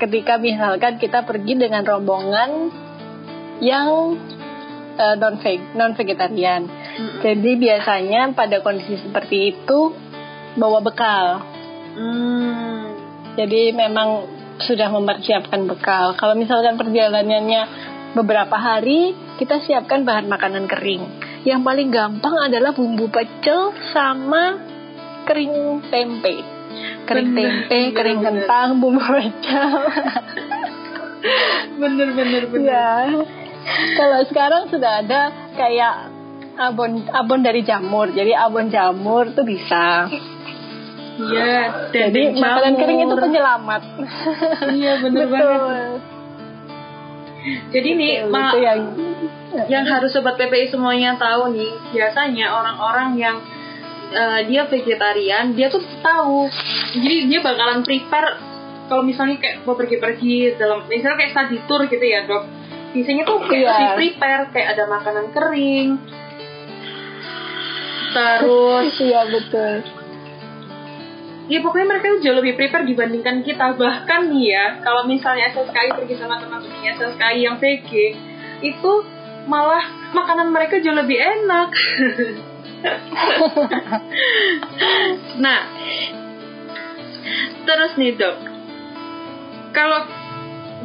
[SPEAKER 4] Ketika misalkan kita pergi dengan rombongan yang uh, non non vegetarian Jadi biasanya pada kondisi seperti itu bawa bekal.
[SPEAKER 3] Hmm.
[SPEAKER 4] Jadi memang sudah mempersiapkan bekal. Kalau misalkan perjalanannya beberapa hari, kita siapkan bahan makanan kering. Yang paling gampang adalah bumbu pecel sama kering tempe. Kering
[SPEAKER 3] Bener,
[SPEAKER 4] tempe,
[SPEAKER 3] bener,
[SPEAKER 4] kering
[SPEAKER 3] bener.
[SPEAKER 4] kentang, bumbu pecel.
[SPEAKER 3] bener bener bener
[SPEAKER 4] ya. Kalau sekarang sudah ada kayak abon abon dari jamur. Jadi abon jamur tuh bisa.
[SPEAKER 3] iya
[SPEAKER 4] Jadi makanan kering itu penyelamat.
[SPEAKER 3] iya bener
[SPEAKER 4] Betul.
[SPEAKER 3] banget jadi nih
[SPEAKER 4] Betul,
[SPEAKER 3] ma-
[SPEAKER 4] itu yang
[SPEAKER 3] yang harus sobat PPI semuanya tahu nih biasanya orang-orang yang eh, dia vegetarian dia tuh tahu jadi dia bakalan prepare kalau misalnya kayak mau pergi-pergi dalam misalnya kayak study tour gitu ya dok biasanya tuh kayak
[SPEAKER 4] Iya.
[SPEAKER 3] lebih prepare kayak ada makanan kering terus
[SPEAKER 4] Iya betul.
[SPEAKER 3] ya pokoknya mereka jauh lebih prepare dibandingkan kita. Bahkan nih ya kalau misalnya SSKI pergi sama teman-temannya SSKI yang VG itu malah makanan mereka jauh lebih enak. Nah terus nih dok. Kalau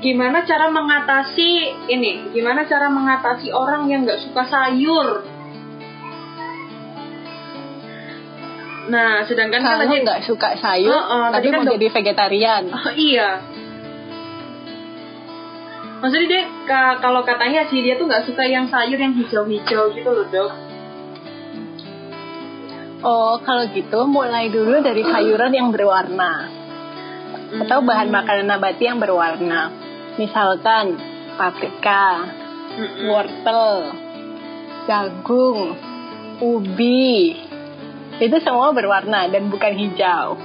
[SPEAKER 3] gimana cara mengatasi ini? Gimana cara mengatasi orang yang nggak suka sayur Nah, sedangkan kan
[SPEAKER 4] Kalau
[SPEAKER 3] tadi
[SPEAKER 4] nggak suka sayur,
[SPEAKER 3] Heeh,
[SPEAKER 4] tapi
[SPEAKER 3] tadi kan
[SPEAKER 4] mau
[SPEAKER 3] dok-
[SPEAKER 4] jadi vegetarian.
[SPEAKER 3] Oh, iya. Maksudnya dia ka- kalau katanya sih dia tuh nggak suka yang sayur yang hijau-hijau gitu loh dok.
[SPEAKER 4] Oh, kalau gitu mulai dulu dari sayuran yang berwarna atau
[SPEAKER 3] Hmm.
[SPEAKER 4] bahan makanan nabati yang berwarna. Misalkan paprika,
[SPEAKER 3] Mm-mm.
[SPEAKER 4] wortel, jagung, ubi. Itu semua berwarna dan bukan hijau.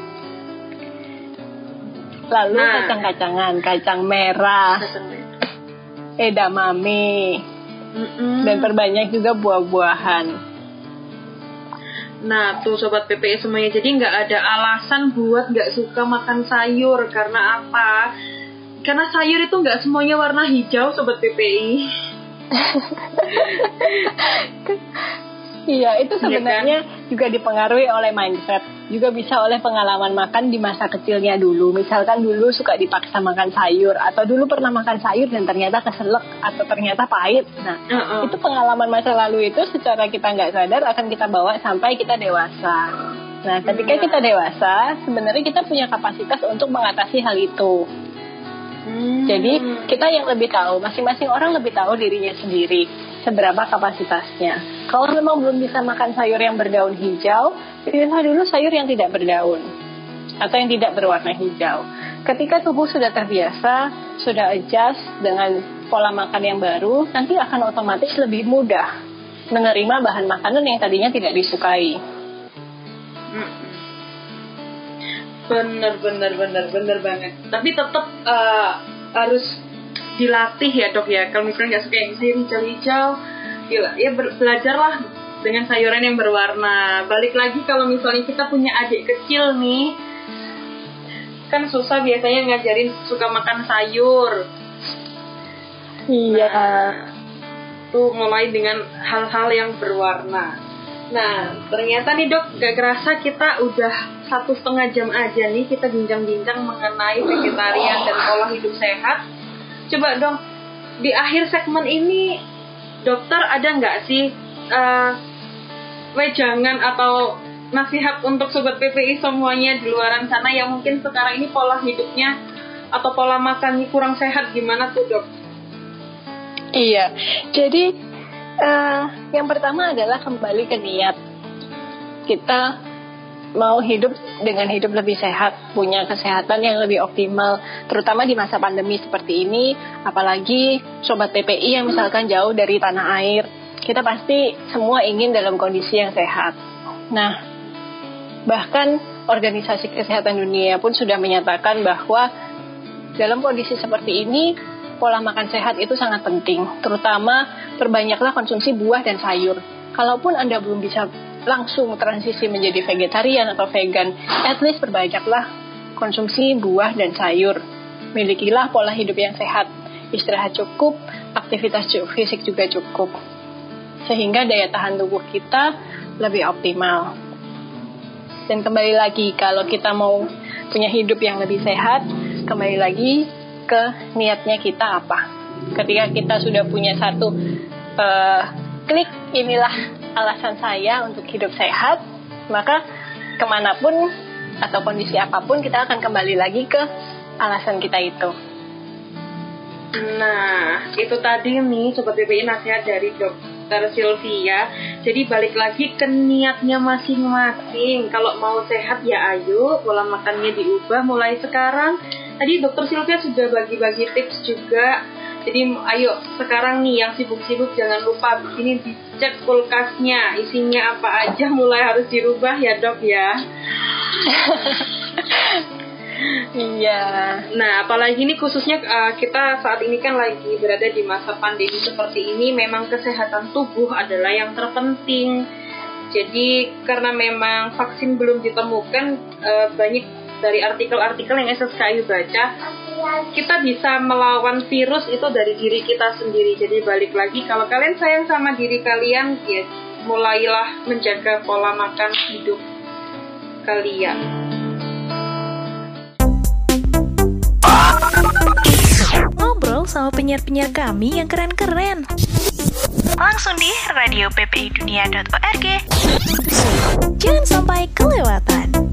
[SPEAKER 4] Lalu
[SPEAKER 3] Nah.
[SPEAKER 4] kacang-kacangan, kacang merah, edamame,
[SPEAKER 3] Mm-mm.
[SPEAKER 4] dan perbanyak juga buah-buahan.
[SPEAKER 3] Nah tuh sobat PPI semuanya jadi nggak ada alasan buat nggak suka makan sayur karena apa? Karena sayur itu nggak semuanya warna hijau sobat PPI.
[SPEAKER 4] Iya, itu
[SPEAKER 3] Iya
[SPEAKER 4] sebenarnya juga dipengaruhi oleh mindset. Juga bisa oleh pengalaman makan di masa kecilnya dulu. Misalkan dulu suka dipaksa makan sayur atau dulu pernah makan sayur dan ternyata keselak atau ternyata pahit. Nah,
[SPEAKER 3] Uh-uh.
[SPEAKER 4] itu pengalaman masa lalu itu secara kita nggak sadar akan kita bawa sampai kita dewasa. Nah, ketika
[SPEAKER 3] Iya.
[SPEAKER 4] kita dewasa, sebenarnya kita punya kapasitas untuk mengatasi hal itu.
[SPEAKER 3] Hmm.
[SPEAKER 4] Jadi kita yang lebih tahu, masing-masing orang lebih tahu dirinya sendiri seberapa kapasitasnya. Kalau memang belum bisa makan sayur yang berdaun hijau, pilihlah dulu sayur yang tidak berdaun atau yang tidak berwarna hijau. Ketika tubuh sudah terbiasa, sudah adjust dengan pola makan yang baru, nanti akan otomatis lebih mudah menerima bahan makanan yang tadinya tidak disukai.
[SPEAKER 3] Mm-mm. Bener bener bener bener banget. Tapi tetap eh, harus dilatih ya dok ya. Kalau misalnya nggak suka yang hijau-hijau, gila, ya belajarlah dengan sayuran yang berwarna. Balik lagi kalau misalnya kita punya adik kecil nih, kan susah biasanya ngajarin suka makan sayur.
[SPEAKER 4] Iya.
[SPEAKER 3] tuh mulai dengan hal-hal yang berwarna. Nah, ternyata nih dok, gak kerasa kita udah satu setengah jam aja nih kita bincang-bincang mengenai vegetarian dan pola hidup sehat. Coba dong, di akhir segmen ini, dokter ada nggak sih eh, wejangan atau nasihat untuk sobat PPI semuanya di luaran sana yang mungkin sekarang ini pola hidupnya atau pola makannya kurang sehat gimana tuh dok?
[SPEAKER 4] Iya, jadi eh, yang pertama adalah kembali ke niat. Kita mau hidup dengan hidup lebih sehat, punya kesehatan yang lebih optimal, terutama di masa pandemi seperti ini, apalagi sobat PPI yang misalkan jauh dari tanah air, kita pasti semua ingin dalam kondisi yang sehat. Nah, bahkan organisasi kesehatan dunia pun sudah menyatakan bahwa dalam kondisi seperti ini pola makan sehat itu sangat penting, terutama perbanyaklah konsumsi buah dan sayur. Kalaupun Anda belum bisa langsung transisi menjadi vegetarian atau vegan, at least perbanyaklah konsumsi buah dan sayur. Milikilah pola hidup yang sehat, istirahat cukup, aktivitas fisik juga cukup. Sehingga daya tahan tubuh kita lebih optimal. Dan kembali lagi, kalau kita mau punya hidup yang lebih sehat, kembali lagi ke niatnya kita apa. Ketika kita sudah punya satu uh, klik inilah alasan saya untuk hidup sehat, maka ke mana pun atau kondisi apa pun kita akan kembali lagi ke alasan kita itu.
[SPEAKER 3] Nah, itu tadi nih Sobat BPI nasihat dari dokter Sylvia. Jadi balik lagi ke niatnya masing-masing. Kalau mau sehat ya ayo, pola makannya diubah mulai sekarang. Tadi dokter Sylvia sudah bagi-bagi tips juga. Jadi ayo sekarang nih yang sibuk-sibuk jangan lupa ini dicek kulkasnya isinya apa aja mulai harus dirubah ya dok ya.
[SPEAKER 4] Iya.
[SPEAKER 3] Nah, apalagi ini khususnya uh, kita saat ini kan lagi berada di masa pandemi seperti ini, memang kesehatan tubuh adalah yang terpenting. Jadi karena memang vaksin belum ditemukan, uh, banyak dari artikel-artikel yang SSKI baca, kita bisa melawan virus itu dari diri kita sendiri. Jadi balik lagi, kalau kalian sayang sama diri kalian, ya mulailah menjaga pola makan hidup kalian.
[SPEAKER 5] ngobrol sama penyiar-penyiar kami yang keren-keren. Langsung di radioppidunia.org. Jangan sampai kelewatan.